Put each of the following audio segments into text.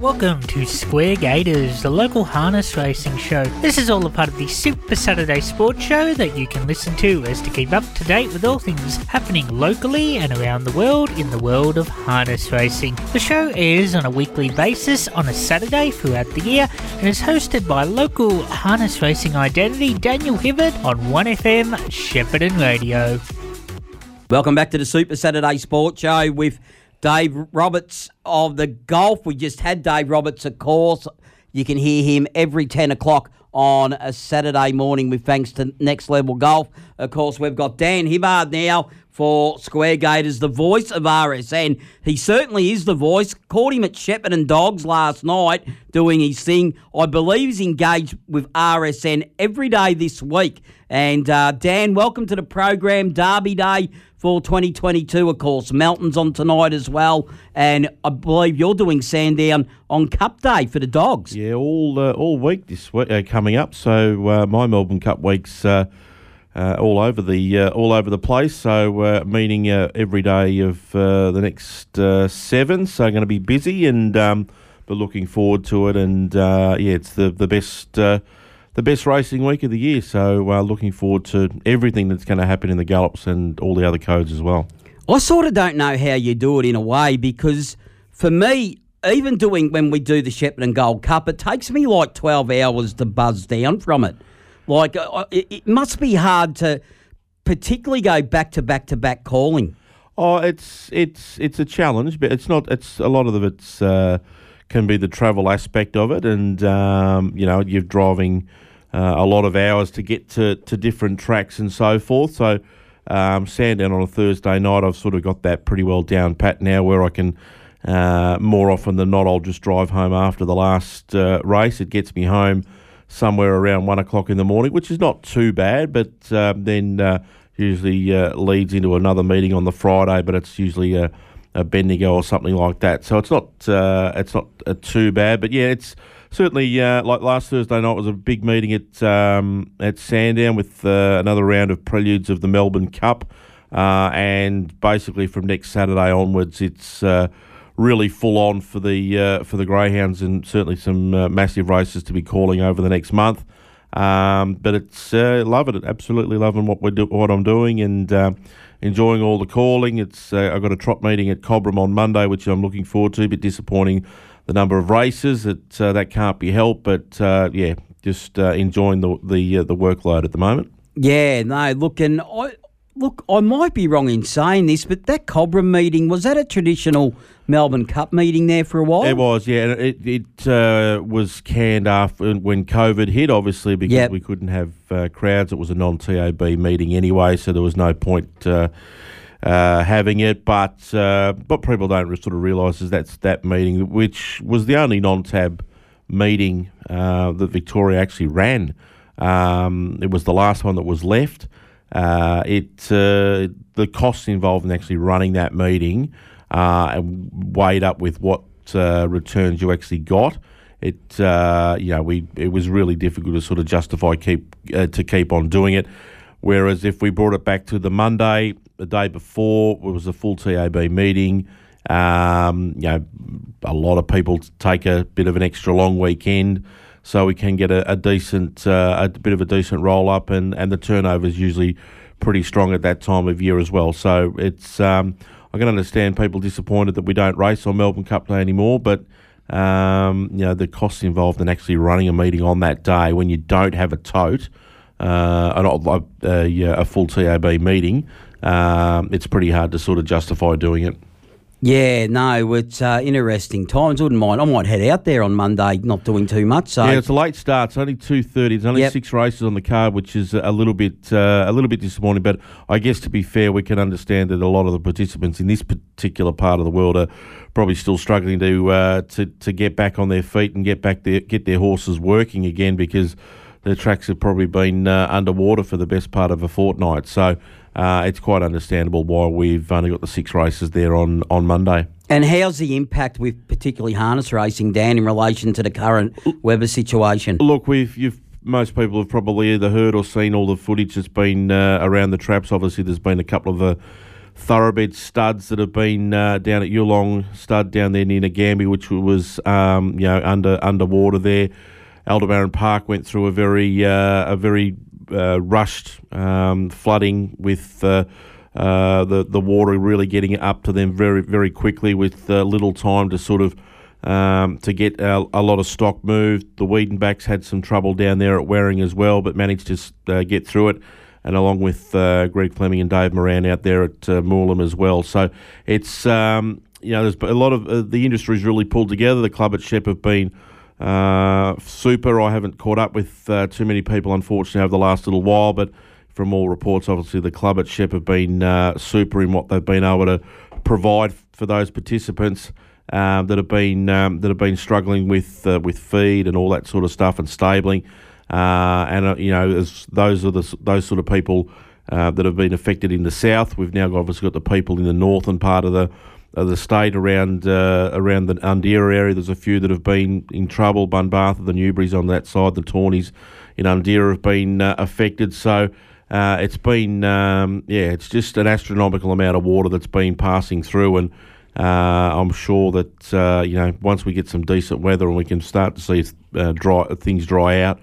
Welcome to Square Gaiters, the local harness racing show. This is all a part of the Super Saturday Sports Show that you can listen to as to keep up to date with all things happening locally and around the world in the world of harness racing. The show airs on a weekly basis on a Saturday throughout the year and is hosted by local harness racing identity Daniel Hibbert on 1FM Shepparton Radio. Welcome back to the Super Saturday Sports Show with Dave Roberts of the golf. We just had Dave Roberts, of course. You can hear him every 10 o'clock on a Saturday morning with thanks to Next Level Golf. Of course, we've got Dan Hibbard now for Square Gaiters, the voice of RSN. He certainly is the voice. Caught him at Shepparton Dogs last night doing his thing. I believe he's engaged with RSN every day this week. And uh, Dan, welcome to the program. Derby Day for 2022, of course. Melton's on tonight as well, and I believe you're doing Sandown on Cup Day for the Dogs. Yeah, all uh, all week this week uh, coming up. So uh, my Melbourne Cup weeks. Uh, uh, all over the uh, all over the place. So meeting every day of the next seven. So going to be busy and um, but looking forward to it. And yeah, it's the the best the best racing week of the year. So uh, looking forward to everything that's going to happen in the gallops and all the other codes as well. I sort of don't know how you do it in a way because for me, even doing when we do the Shepparton Gold Cup, it takes me like 12 hours to buzz down from it. Like, uh, it, it must be hard to particularly go back to back to back calling. Oh, it's it's it's a challenge, but it's not. It's a lot of it's uh, can be the travel aspect of it, and um, you know you're driving uh, a lot of hours to get to, to different tracks and so forth. So, um, Sandown on a Thursday night, I've sort of got that pretty well down pat now where I can, uh, more often than not, I'll just drive home after the last uh, race. It gets me home somewhere around one o'clock in the morning, which is not too bad, but um, then uh, usually uh, leads into another meeting on the Friday, but it's usually a, a Bendigo or something like that. So it's not uh, it's not too bad, but yeah, it's certainly, uh, like last Thursday night was a big meeting at um, at Sandown with uh, another round of preludes of the Melbourne Cup, uh, and basically from next Saturday onwards, it's uh, really full on for the uh, for the greyhounds, and certainly some uh, massive races to be calling over the next month. Um, but it's loving it, absolutely loving what we do, what I'm doing, and enjoying all the calling. It's I've got a trot meeting at Cobram on Monday, which I'm looking forward to. A bit disappointing the number of races. It, uh, that can't be helped, but uh, yeah, just uh, enjoying the the uh, the workload at the moment. Yeah, no, look, and I look, I might be wrong in saying this, but that Cobram meeting was that a traditional Melbourne Cup meeting there for a while? It was, yeah. It it uh, was canned after when COVID hit, obviously because yep. we couldn't have uh, crowds. It was a non TAB meeting anyway, so there was no point uh, having it. But uh, what people don't sort of realise is that's that meeting, which was the only non-tab meeting uh, that Victoria actually ran. Um, it was the last one that was left. Uh, it uh, the costs involved in actually running that meeting uh, and weighed up with what returns you actually got. It you know we it was really difficult to sort of justify keep to keep on doing it. Whereas if we brought it back to the Monday, the day before it was a full TAB meeting. Um, you know, a lot of people take a bit of an extra long weekend, so we can get a, a decent, uh, a bit of a decent roll up, and, and the turnover is usually pretty strong at that time of year as well. So it's, um, I can understand people disappointed that we don't race on Melbourne Cup Day anymore, but um, you know the costs involved in actually running a meeting on that day when you don't have a tote, uh, a, a, a full TAB meeting um, it's pretty hard to sort of justify doing it. Yeah, no, it's uh, interesting times. Wouldn't mind. I might head out there on Monday, not doing too much. So yeah, it's a late start. It's only two thirty. There's only yep. six races on the card, which is a little bit uh, a little bit disappointing. But I guess to be fair, we can understand that a lot of the participants in this particular part of the world are probably still struggling to uh, to to get back on their feet and get back their get their horses working again because the tracks have probably been uh, underwater for the best part of a fortnight. So uh, it's quite understandable why we've only got the six races there on, on Monday. And how's the impact with particularly harness racing, Dan, in relation to the current weather situation? Look, we've you've most people have probably either heard or seen all the footage that's been uh, around the traps. Obviously, there's been a couple of uh, thoroughbred studs that have been uh, down at Yulong Stud down there near Nagambie, which was um, you know under underwater there. Aldebaran Park went through a very uh, a very uh, rushed um, flooding with. Uh, uh, the the water really getting up to them very very quickly with uh, little time to sort of um, to get a, a, lot of stock moved. The Wiedenbachs had some trouble down there at Waring as well, but managed to uh, get through it. And along with uh, Greg Fleming and Dave Moran out there at uh, Moolum as well. So it's um, you know there's a lot of the industry's really pulled together. The club at Shep have been. Super. I haven't caught up with too many people, unfortunately, over the last little while, but from all reports, obviously the club at Shep have been uh, super in what they've been able to provide for those participants um, that have been um, that have been struggling with uh, with feed and all that sort of stuff and stabling. Uh, and uh, you know, as those are the those sort of people uh, that have been affected in the south. We've now obviously got the people in the northern part of the the state around uh, around the Undera area. There's a few that have been in trouble. Bunbarth, the Newberries on that side, the Tawneys in Undera have been affected. So. Uh, it's been, um, yeah, it's just an astronomical amount of water that's been passing through, and uh, I'm sure that uh, you know once we get some decent weather and we can start to see uh, dry things dry out,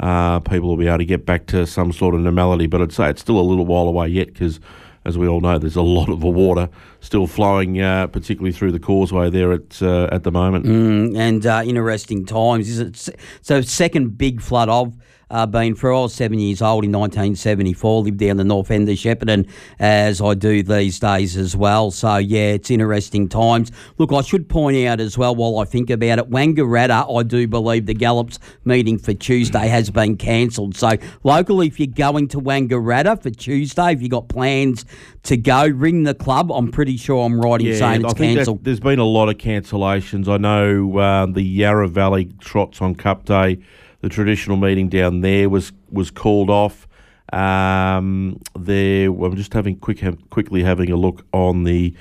uh, people will be able to get back to some sort of normality. But I'd say it's still a little while away yet because. As we all know, there's a lot of water still flowing, uh, particularly through the causeway there at at the moment. Mm, and interesting times. Is it so? Second big flood of uh, been through. I was seven years old in 1974, lived down the north end of Shepparton, as I do these days as well. So, yeah, it's interesting times. Look, I should point out as well, while I think about it, Wangaratta, I do believe the Gallops meeting for Tuesday has been cancelled. So, locally, if you're going to Wangaratta for Tuesday, if you've got plans to go, ring the club. I'm pretty sure I'm right in yeah, saying it's cancelled. There's been a lot of cancellations. I know uh, the Yarra Valley Trots on Cup Day the traditional meeting down there was was called off. Um, there, I'm just having quick quickly having a look on the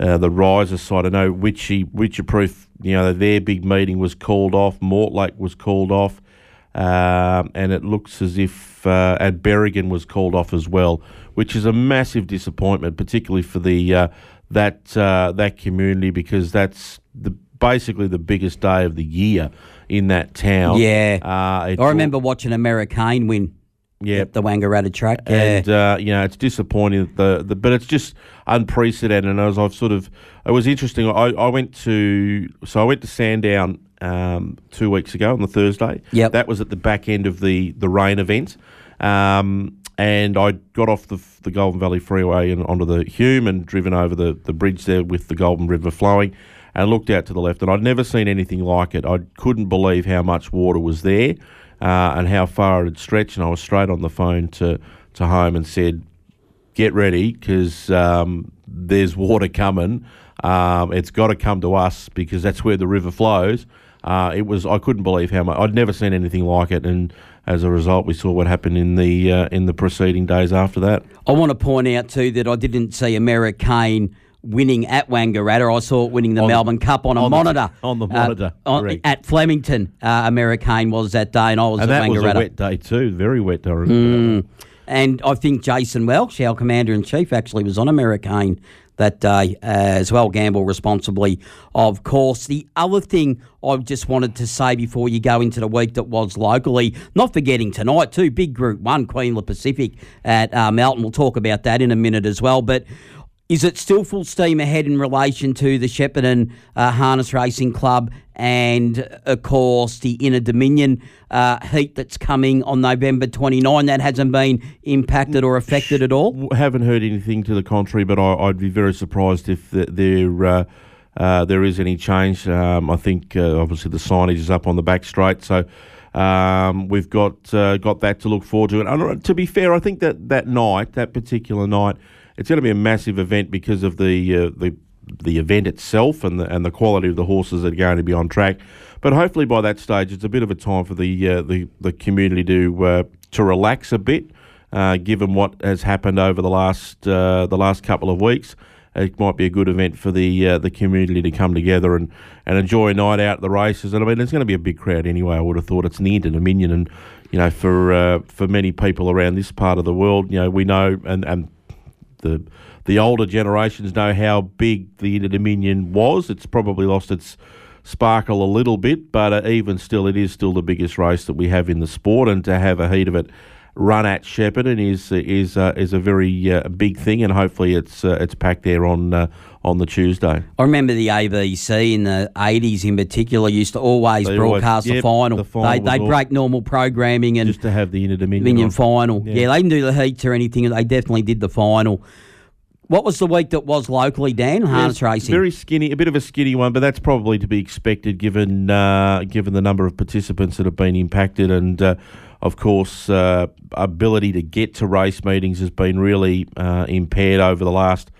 uh, the riser side. I know Witchy Wycheproof, you know, their big meeting was called off. Mortlake was called off, um, and it looks as if uh, and Berrigan was called off as well, which is a massive disappointment, particularly for the uh, that uh, that community because that's the basically the biggest day of the year in that town. Yeah. Uh, I remember watching Americain win. Yeah, the Wangaratta track. Yeah. And uh, you know, it's disappointing that the, the but it's just unprecedented. And as I've sort of, it was interesting. I, I went to so I went to Sandown um, two weeks ago on the Thursday. Yeah, that was at the back end of the the rain event. Um, and I got off the, the Goulburn Valley Freeway and onto the Hume and driven over the, the bridge there with the Goulburn River flowing and looked out to the left, and I'd never seen anything like it. I couldn't believe how much water was there uh, and how far it had stretched. And I was straight on the phone to, to home and said, Get ready because um, there's water coming. Um, it's got to come to us because that's where the river flows. Uh, it was I couldn't believe how much I'd never seen anything like it, and as a result, we saw what happened in the uh, in the preceding days after that. I want to point out too that I didn't see Americain winning at Wangaratta. I saw it winning the on, Melbourne Cup on a on monitor. The, on the monitor. Uh, on, at Flemington, uh, Americain was that day, and I was and at that Wangaratta. was a wet day too, very wet, I remember. Mm. And I think Jason Welch, our Commander-in-Chief, actually was on Americain that day uh, as well. Gamble responsibly, of course. The other thing I just wanted to say before you go into the week that was locally, not forgetting tonight too, big Group One, Queensland Pacific at uh, Melton. We'll talk about that in a minute as well. But is it still full steam ahead in relation to the Shepparton uh, Harness Racing Club and, of course, the Inter Dominion uh, heat that's coming on November 29? That hasn't been impacted or affected at all? Haven't heard anything to the contrary, but I, would be very surprised if there, uh, uh, there is any change. Um, I think, uh, obviously, the signage is up on the back straight, so. Um, we've got uh, got that to look forward to, and to be fair, I think that that night, that particular night, it's going to be a massive event because of the uh, the the event itself and the and the quality of the horses that are going to be on track. But hopefully by that stage, it's a bit of a time for the uh, the the community to uh, to relax a bit, uh, given what has happened over the last uh, the last couple of weeks. It might be a good event for the uh, the community to come together and, and enjoy a night out at the races. And I mean, there's going to be a big crowd anyway. I would have thought it's near to Dominion, and you know, for for many people around this part of the world, you know, we know and and the the older generations know how big the Inter Dominion was. It's probably lost its sparkle a little bit, but uh, even still, it is still the biggest race that we have in the sport, and to have a heat of it run at Shepparton is is uh, is a very uh, big thing, and hopefully it's uh, it's packed there on uh, on the Tuesday. I remember the ABC in the eighties in particular used to always they broadcast always, yep, the final. The final they they break normal programming and just to have the Inter Dominion final. Yeah. yeah, they didn't do the heats or anything. They definitely did the final. What was the week that was locally, Dan? Harness racing. Very skinny, a bit of a skinny one, but that's probably to be expected given uh, given the number of participants that have been impacted, and uh, of course, uh, ability to get to race meetings has been really uh, impaired over the last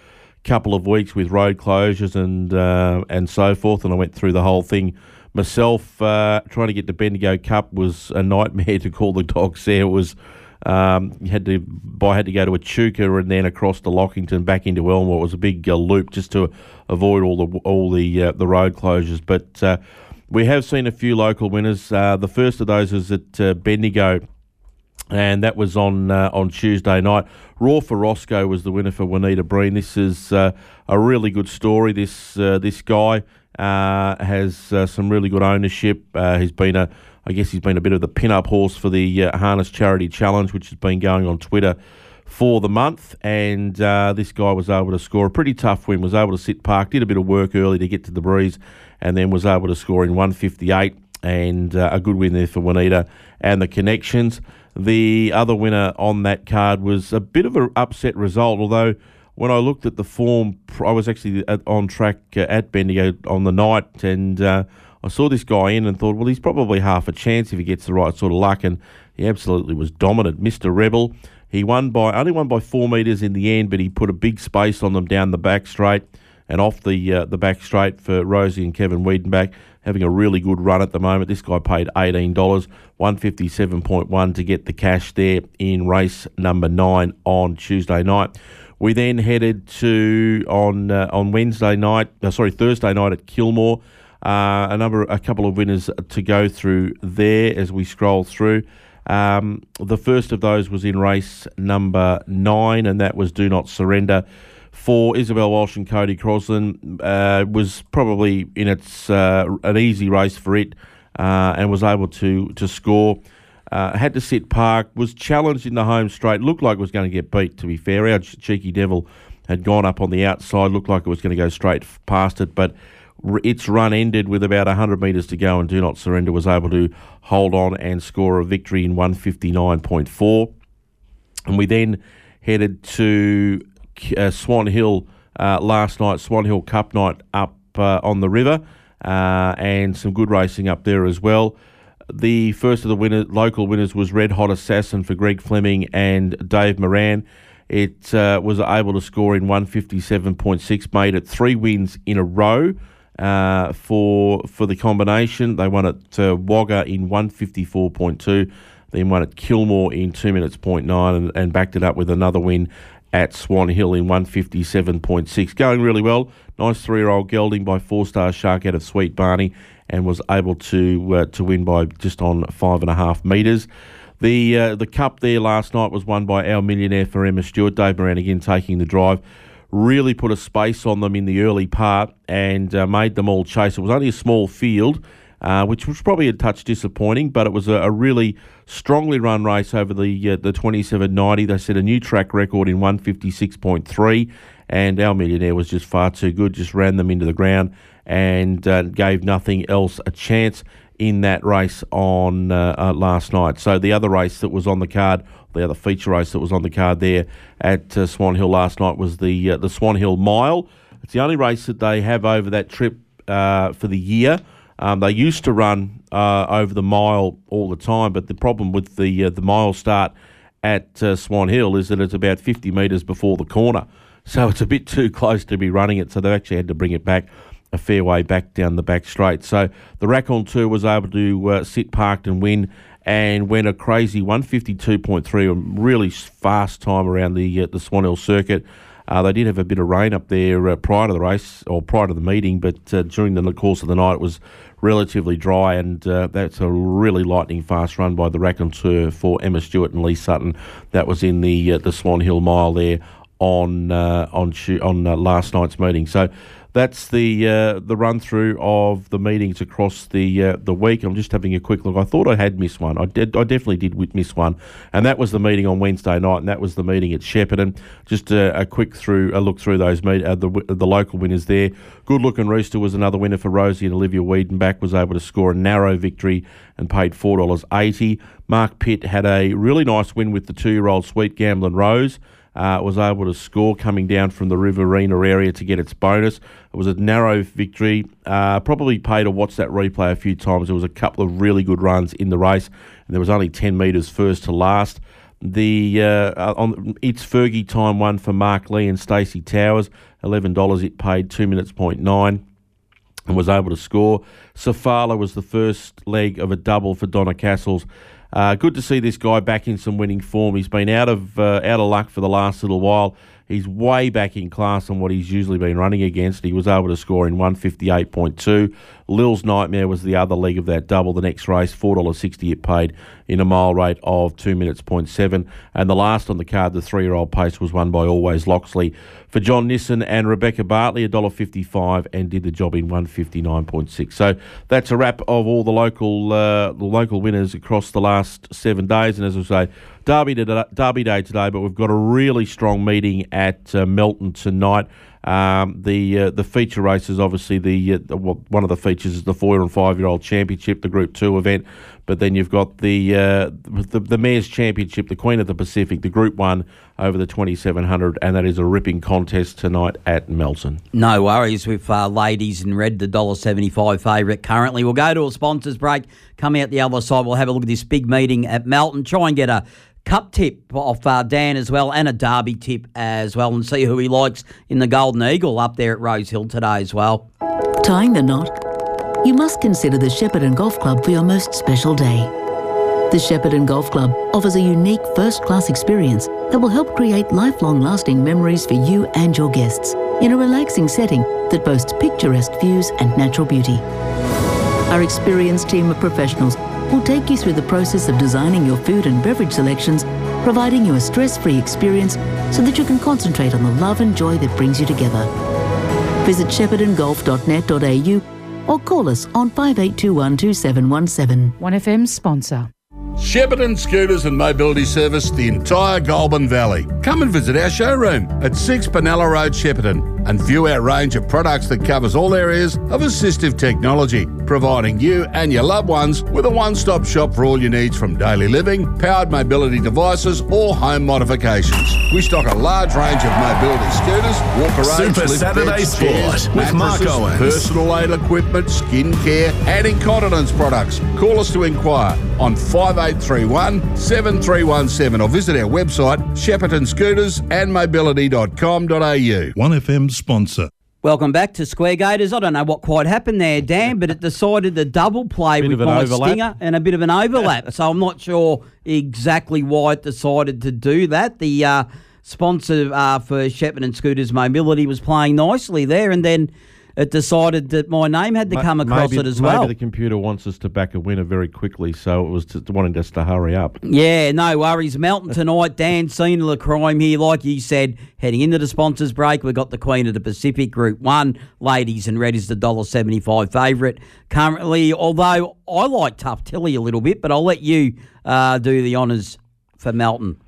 couple of weeks with road closures and uh, and so forth. And I went through the whole thing myself. Uh, trying to get to Bendigo Cup was a nightmare to call the dogs there. It was um, you had to, I had to go to Echuca and then across to Lockington back into Elmore. It was a big uh, loop just to avoid all the all the uh, the road closures. But we have seen a few local winners. Uh, the first of those was at uh, Bendigo. And that was on uh, on Tuesday night. Raw for Roscoe was the winner for Juanita Breen. This is a really good story. This this guy has some really good ownership. he's been a I guess he's been a bit of the pin-up horse for the uh, Harness Charity Challenge, which has been going on Twitter for the month. And uh, this guy was able to score a pretty tough win. Was able to sit park, did a bit of work early to get to the breeze, and then was able to score in 158 and uh, a good win there for Juanita and the connections. The other winner on that card was a bit of an upset result, although when I looked at the form, I was actually on track uh, at Bendigo on the night and uh, I saw this guy in and thought, well, he's probably half a chance if he gets the right sort of luck, and he absolutely was dominant. Mr. Rebel, he won by only won by four metres in the end, but he put a big space on them down the back straight and off the uh, the back straight for Rosie and Kevin Wiedenbach, having a really good run at the moment. This guy paid eighteen dollars, one fifty seven point one to get the cash there in race number nine on Tuesday night. We then headed to on uh, on Wednesday night, uh, sorry Thursday night at Kilmore. Uh, a number, a couple of winners to go through there as we scroll through. Um, the first of those was in race number nine, and that was Do Not Surrender for Isabel Walsh and Cody Crosland. Uh, was probably in its uh, an easy race for it, uh, and was able to to score. Uh, had to sit park, was challenged in the home straight, looked like it was going to get beat, to be fair. Our cheeky devil had gone up on the outside, looked like it was going to go straight past it, but its run ended with about 100 metres to go, and Do Not Surrender was able to hold on and score a victory in 159.4. And we then headed to uh, Swan Hill uh, last night, Swan Hill Cup night up uh, on the river, uh, and some good racing up there as well. The first of the winner, local winners was Red Hot Assassin for Greg Fleming and Dave Moran. It uh, was able to score in 157.6, made it three wins in a row uh, for for the combination. They won at Wagga in 154.2, then won at Kilmore in 2 minutes point nine, and, and backed it up with another win at Swan Hill in 157.6. Going really well. Nice three year old gelding by Four Starzzz Shark out of Sweet Barney and was able to uh, to win by just on five and a half metres. The uh, the cup there last night was won by our millionaire for Emma Stewart. Dave Moran again taking the drive really put a space on them in the early part and uh, made them all chase. It was only a small field, uh, which was probably a touch disappointing, but it was a, a really strongly run race over the uh, the 27.90. They set a new track record in 156.3, and our millionaire was just far too good, just ran them into the ground and uh, gave nothing else a chance in that race on uh, uh, last night. So the other race that was on the card the other feature race that was on the card there at uh, Swan Hill last night was the the Swan Hill Mile. It's the only race that they have over that trip for the year. Um, they used to run uh, over the mile all the time, but the problem with the uh, the mile start at uh, Swan Hill is that it's about 50 metres before the corner, so it's a bit too close to be running it. So they've actually had to bring it back a fair way back down the back straight. So the Raconteur was able to sit parked and win and went a crazy 152.3, a really fast time around the uh, the Swan Hill circuit. Uh, they did have a bit of rain up there uh, prior to the race or prior to the meeting, but uh, during the course of the night it was relatively dry, and uh, that's a really lightning fast run by the raconteur for Emma Stewart and Lee Sutton. That was in the uh, the Swan Hill Mile there on uh, on on last night's meeting. So that's the uh, the run through of the meetings across the uh, the week. I'm just having a quick look. I thought I had missed one. I did. I definitely did miss one, and that was the meeting on Wednesday night, and that was the meeting at Shepparton. Just a, a quick through a look through those meet, uh, the the local winners there. Good looking Rooster was another winner for Rosie and Olivia Wiedenbach was able to score a narrow victory and paid four dollars eighty. Mark Pitt had a really nice win with the two year old Sweet Gambling Rose uh, was able to score coming down from the Riverina area to get its bonus. It was a narrow victory. Uh, probably paid to watch that replay a few times. There was a couple of really good runs in the race, and there was only 10 metres first to last. The uh, on its Fergie time one for Mark Lee and Stacey Towers, eleven dollars. It paid two minutes point nine and was able to score. Safala was the first leg of a double for Donna Castles uh, good to see this guy back in some winning form. He's been out of uh, out of luck for the last little while. He's way back in class on what he's usually been running against. He was able to score in 158.2. Lil's Nightmare was the other leg of that double. The next race, $4.60 it paid in a mile rate of 2 minutes point seven. And the last on the card, the three year old pace, was won by Always Loxley for John Nissen and Rebecca Bartley, $1.55 and did the job in 159.6. So that's a wrap of all the local uh, the local winners across the last seven days. And as I say, Derby, Derby Day today, but we've got a really strong meeting at uh, Melton tonight. Um, the uh, the feature race is obviously the, uh, the one of the features is the four and five year old championship, the Group Two event. But then you've got the, uh, the the Mares' Championship, the Queen of the Pacific, the Group One over the twenty seven hundred, and that is a ripping contest tonight at Melton. No worries with uh, ladies in red, the dollar seventy five favourite currently. We'll go to a sponsors break. Come out the other side. We'll have a look at this big meeting at Melton. Try and get a Cup tip off uh, Dan as well, and a Derby tip as well, and see who he likes in the Golden Eagle up there at Rose Hill today as well. Tying the knot? You must consider the Shepparton Golf Club for your most special day. The Shepparton Golf Club offers a unique first class experience that will help create lifelong lasting memories for you and your guests in a relaxing setting that boasts picturesque views and natural beauty. Our experienced team of professionals will take you through the process of designing your food and beverage selections, providing you a stress free experience so that you can concentrate on the love and joy that brings you together. Visit sheppartongolf.net.au or call us on 5821 2717. 1FM sponsor. Shepparton Scooters and Mobility Service the entire Goulburn Valley. Come and visit our showroom at 6 Penella Road, Shepparton and view our range of products that covers all areas of assistive technology, providing you and your loved ones with a one-stop shop for all your needs from daily living, powered mobility devices or home modifications. We stock a large range of mobility scooters, walker Super Saturday beds, Sport chairs, with Mark Owens. personal aid equipment, skin care and incontinence products. Call us to inquire on 5831 7317 or visit our website sheppartonscootersandmobility.com.au. 1FM sponsor. Welcome back to Square Gaiters. I don't know what quite happened there, Dan, but it decided the double play with my overlap. stinger and a bit of an overlap. so I'm not sure exactly why it decided to do that. The uh, sponsor uh, for Shepparton Scooters Mobility was playing nicely there, and then it decided that my name had to come across maybe, it as well. Maybe the computer wants us to back a winner very quickly, so it was just wanting us to hurry up. Yeah, no worries. Melton tonight, Dan Cena the crime here, like you said, heading into the sponsors break. We've got the Queen of the Pacific Group One, ladies, and red is the dollar seventy five favourite currently. Although I like Tough Tilly a little bit, but I'll let you uh, do the honours for Melton.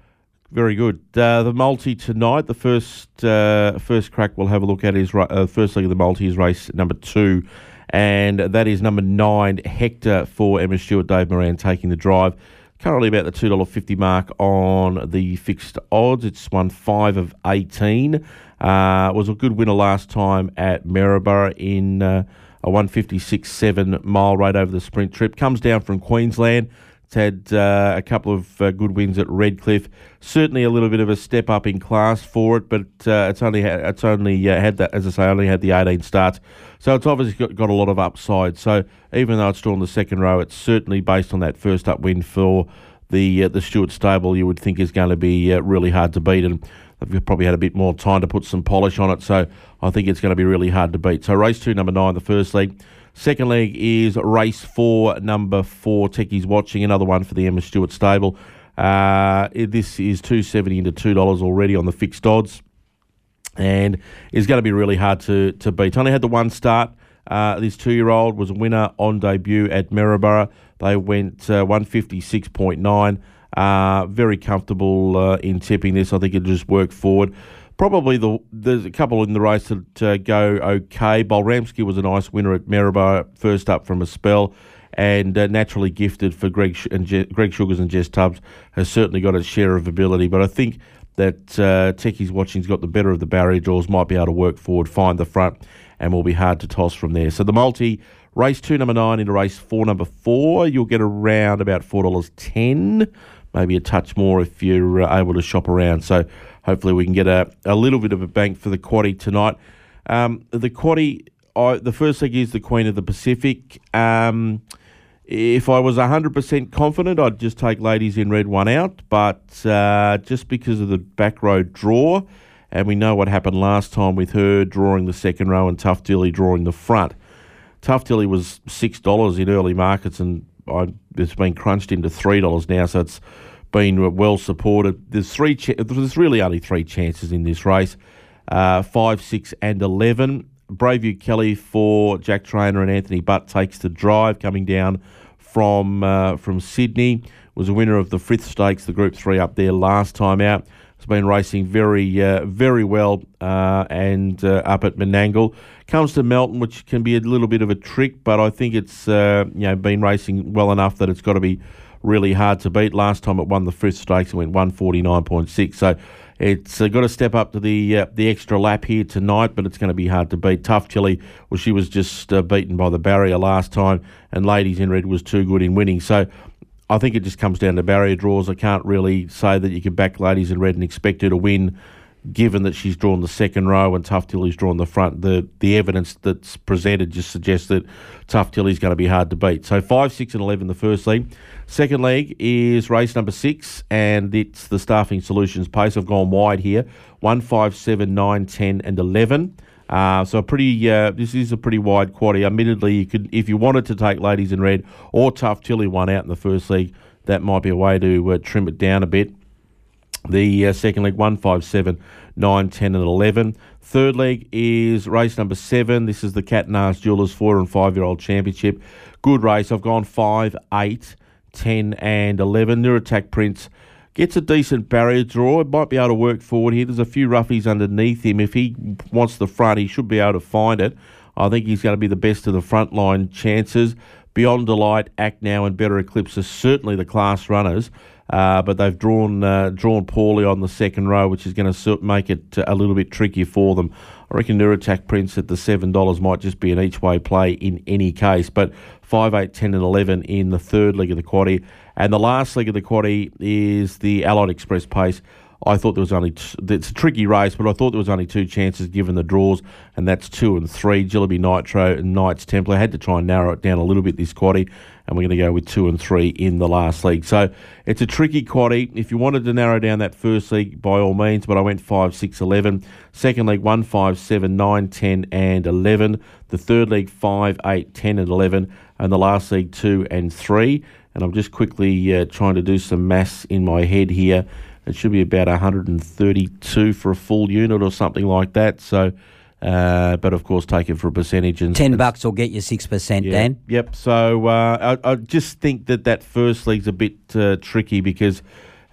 Very good. Uh, the multi tonight, the first uh, first crack we'll have a look at is uh, first leg of the multi is race number two, and that is number nine, Hector for Emma Stewart, Dave Moran taking the drive. Currently about the two dollar fifty mark on the fixed odds. It's won five of eighteen. Uh, was a good winner last time at Maryborough in uh, a one fifty six seven mile rate over the sprint trip. Comes down from Queensland. It's had uh, a couple of uh, good wins at Redcliffe. Certainly a little bit of a step up in class for it, but uh, it's only ha- it's only uh, had that as I say, only had the 18 starts, so it's obviously got, got a lot of upside. So even though it's in the second row, it's certainly based on that first up win for the uh, the Stewart stable. You would think is going to be uh, really hard to beat, and they've probably had a bit more time to put some polish on it. So I think it's going to be really hard to beat. So race two, number nine, the first leg. Second leg is race four, number four. Techie's watching another one for the Emma Stewart stable. Uh, this is two seventy into two dollars already on the fixed odds. and is going to be really hard to, to beat. Only had the one start. Uh, this two year old was a winner on debut at Maryborough. They went uh, 156.9. Uh, very comfortable uh, in tipping this. I think it just worked forward. Probably the there's a couple in the race that uh, go okay. Bolramski was a nice winner at Maryborough, first up from a spell, and uh, naturally gifted for Greg and Je- Greg Sugars and Jess Tubbs has certainly got its share of ability. But I think that uh, Techie's watching's got the better of the barrier draws, might be able to work forward, find the front, and will be hard to toss from there. So the multi race two number nine into race four number four, you'll get around about four dollars ten, maybe a touch more if you're uh, able to shop around. So hopefully we can get a, a little bit of a bank for the quaddy tonight. Um, the quaddy, the first leg is the Queen of the Pacific. Um, if I was 100% confident, I'd just take Ladies in Red one out, but uh, just because of the back row draw, and we know what happened last time with her drawing the second row and Tough Tilly drawing the front. Tough Tilly was $6 in early markets, and I, it's been crunched into $3 now, so it's been well supported. There's three. There's really only three chances in this race: uh, five, six, and eleven. Braveview Kelly for Jack Trainer and Anthony Butt takes the drive coming down from uh, from Sydney. Was a winner of the Frith Stakes, the Group Three up there last time out. Has been racing very uh, very well uh, and uh, up at Menangle. Comes to Melton, which can be a little bit of a trick, but I think it's uh, you know been racing well enough that it's got to be really hard to beat. Last time it won the Frith Stakes, and went 149.6. So it's uh, got to step up to the uh, the extra lap here tonight, but it's going to be hard to beat. Tough Tilly, well, she was just uh, beaten by the barrier last time, and Ladies in Red was too good in winning. So I think it just comes down to barrier draws. I can't really say that you can back Ladies in Red and expect her to win given that she's drawn the second row and Tough Tilly's drawn the front, the the evidence that's presented just suggests that Tough Tilly's going to be hard to beat. So five, six, and eleven the first leg. Second leg is race number six, and it's the Staffing Solutions pace. I've gone wide here: one, five, seven, nine, ten, and eleven. Uh, so a pretty, uh, this is a pretty wide quaddy. Admittedly, you could, if you wanted to take Ladies in Red or Tough Tilly one out in the first leg, that might be a way to uh, trim it down a bit. The uh, second leg, 1, 5, 7, 9, 10, and 11. Third leg is race number 7. This is the Cat Nars Jewelers 4 and 5 year old championship. Good race. I've gone 5, 8, 10, and 11. Attack Prince gets a decent barrier draw. It might be able to work forward here. There's a few roughies underneath him. If he wants the front, he should be able to find it. I think he's going to be the best of the front line chances. Beyond Delight, Act Now, and Better Eclipse are certainly the class runners. Uh, but they've drawn uh, drawn poorly on the second row, which is going to make it a little bit trickier for them. I reckon Nuratak Prince at the seven dollars might just be an each way play in any case. But five, eight, ten, and eleven in the third leg of the quaddy, and the last leg of the quaddy is the Allied Express pace. I thought there was only t- it's a tricky race, but I thought there was only two chances given the draws, and that's two and three. Jillaby Nitro and Knights Templar had to try and narrow it down a little bit this quaddy, and we're going to go with two and three in the last league. So it's a tricky quaddy. If you wanted to narrow down that first league, by all means, but I went five, six, eleven. Second league one, five, seven, nine, ten, and eleven. The third league five, eight, ten, and eleven, and the last league two and three. And I'm just quickly uh, trying to do some maths in my head here. It should be about 132 for a full unit or something like that. So, uh, but of course, take it for a percentage. And ten bucks will get you six percent, yeah, Dan. Yep. So uh, I, I, just think that that first league's a bit uh, tricky because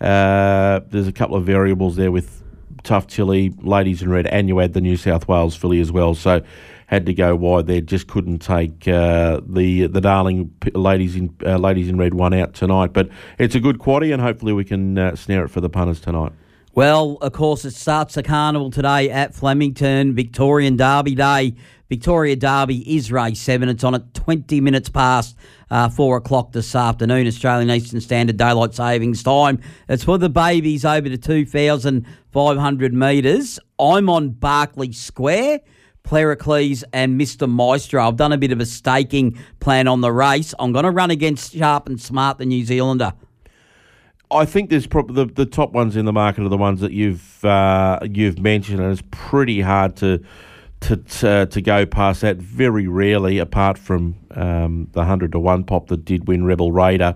uh, there's a couple of variables there with Tough Tilly, Ladies in Red, and you add the New South Wales filly as well. So had to go wide there. Just couldn't take uh, the the darling ladies in uh, ladies in red one out tonight. But it's a good quaddy, and hopefully we can uh, snare it for the punters tonight. Well, of course, it starts the carnival today at Flemington, Victorian Derby Day. Victoria Derby is race seven. It's on at 20 minutes past uh, four o'clock this afternoon, Australian Eastern Standard Daylight Savings Time. It's for the babies over to 2,500 metres. I'm on Berkeley Square. Pericles and Mr. Maestro. I've done a bit of a staking plan on the race. I'm going to run against Sharp and Smart, the New Zealander. I think there's probably the, the top ones in the market are the ones that you've uh, you've mentioned, and it's pretty hard to to to, to go past that. Very rarely, apart from um, the hundred to one pop that did win Rebel Raider,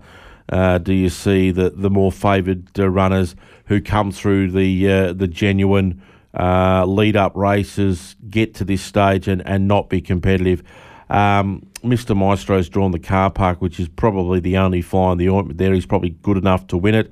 uh, do you see the the more favoured uh, runners who come through the uh, the genuine uh, lead up races get to this stage and, and not be competitive. Um, Mr. Maestro's drawn the car park, which is probably the only fly in the ointment there. He's probably good enough to win it.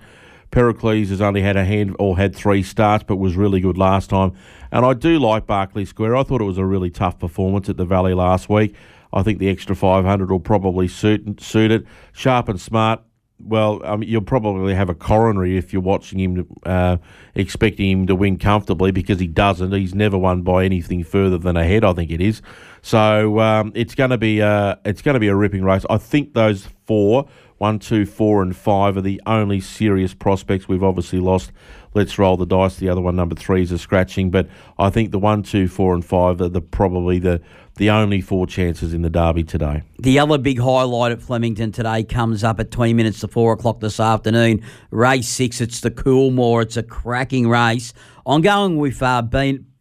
Pericles has only had a hand or had three starts, but was really good last time. And I do like Berkeley Square. I thought it was a really tough performance at the Valley last week. I think the extra 500 will probably suit, suit it. Sharp and smart. Well, you'll probably have a coronary if you're watching him, uh, expecting him to win comfortably because he doesn't. He's never won by anything further than a head, I think it is. So um, it's going to be a, it's going to be a ripping race. I think those four one, two, four, and five are the only serious prospects. We've obviously lost. Let's roll the dice. The other one, number three, is a scratching. But I think the one, two, four, and five are the probably the the only four chances in the derby today. The other big highlight at Flemington today comes up at 20 minutes to 4 o'clock this afternoon. Race 6, it's the Coolmore. It's a cracking race. I'm going with uh,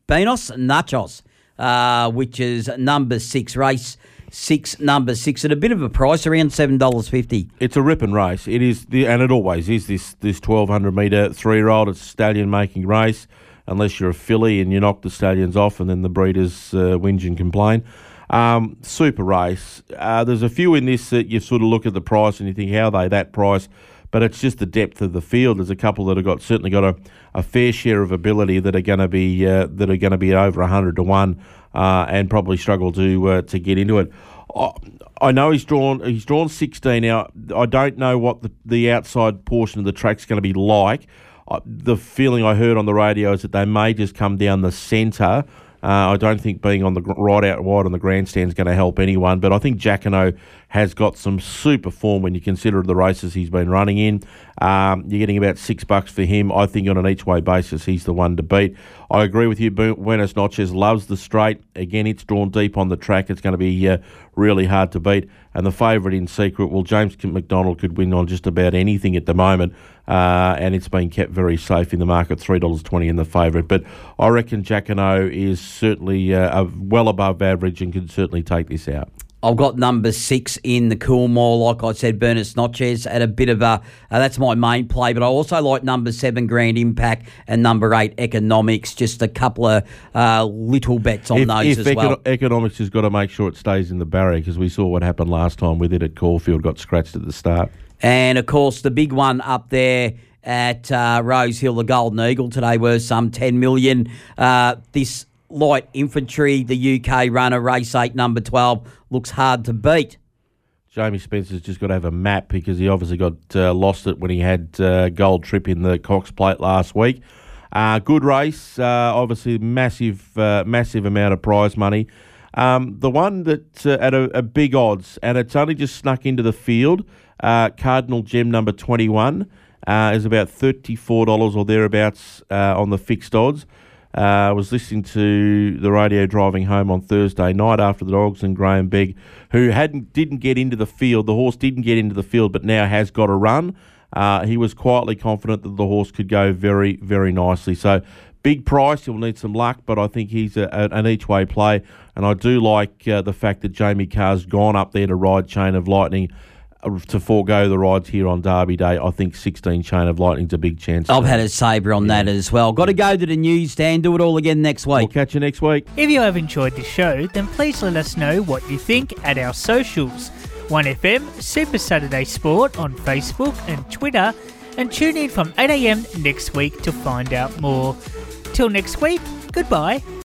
Buenos Noches, uh, which is number 6 race six, number six, at a bit of a price, around seven dollars fifty. It's a ripping race. It is, the, and it always is. This this twelve hundred metre three year old. It's a stallion making race. Unless you're a filly and you knock the stallions off, and then the breeders uh, whinge and complain. Um, super race. Uh, there's a few in this that you sort of look at the price and you think, how are they that price? But it's just the depth of the field. There's a couple that have got certainly got a, a fair share of ability that are going to be uh, that are going to be over hundred to one uh, and probably struggle to uh, to get into it. I, I know he's drawn he's drawn 16 now. I don't know what the, the outside portion of the track's going to be like. Uh, the feeling I heard on the radio is that they may just come down the centre uh, I don't think being on the right out wide on the grandstand is going to help anyone, but I think Jacquinot has got some super form when you consider the races he's been running in. Um, you're getting about six bucks for him. I think on an each way basis, he's the one to beat. I agree with you. Buenos Noches loves the straight. Again, it's drawn deep on the track. It's going to be uh, really hard to beat. And the favourite in secret, well, James McDonald could win on just about anything at the moment. Uh, and it's been kept very safe in the market, $3.20 in the favourite. But I reckon Jacquinot is certainly uh, well above average and can certainly take this out. I've got number six in the Coolmore, like I said, Buenos Noches at a bit of a, uh, that's my main play, but I also like number seven, Grand Impact, and number eight, Economics, just a couple of uh, little bets on if, those if as eco- well. Economics has got to make sure it stays in the barrier because we saw what happened last time with it at Caulfield, got scratched at the start. And of course, the big one up there at uh, Rose Hill, the Golden Eagle today was some 10 million. Uh, this light infantry, the UK runner, race eight, number 12, looks hard to beat. Jamie Spencer's just got to have a map because he obviously got uh, lost it when he had uh, gold trip in the Cox Plate last week. Uh, good race, uh, obviously massive, uh, massive amount of prize money. Um, the one that uh, at a, a, big odds, and it's only just snuck into the field. Cardinal Gem number twenty-one is about thirty-four dollars or thereabouts on the fixed odds. I uh, was listening to the radio driving home on Thursday night after the dogs and Grahame Begg, who hadn't didn't get into the field. The horse didn't get into the field, but now has got a run. Uh, he was quietly confident that the horse could go very, very nicely. So big price. He'll need some luck, but I think he's a, a, an each way play. And I do like uh, the fact that Jamie Kah's gone up there to ride Chain of Lightning to forego the rides here on Derby Day, I think 16 Chain of Lightning's a big chance. I've had a sabre on yeah. that as well. Got to go to the newsstand, do it all again next week. We'll catch you next week. If you have enjoyed the show, then please let us know what you think at our socials 1FM Super Saturday Sport on Facebook and Twitter, and tune in from 8am next week to find out more. Till next week, goodbye.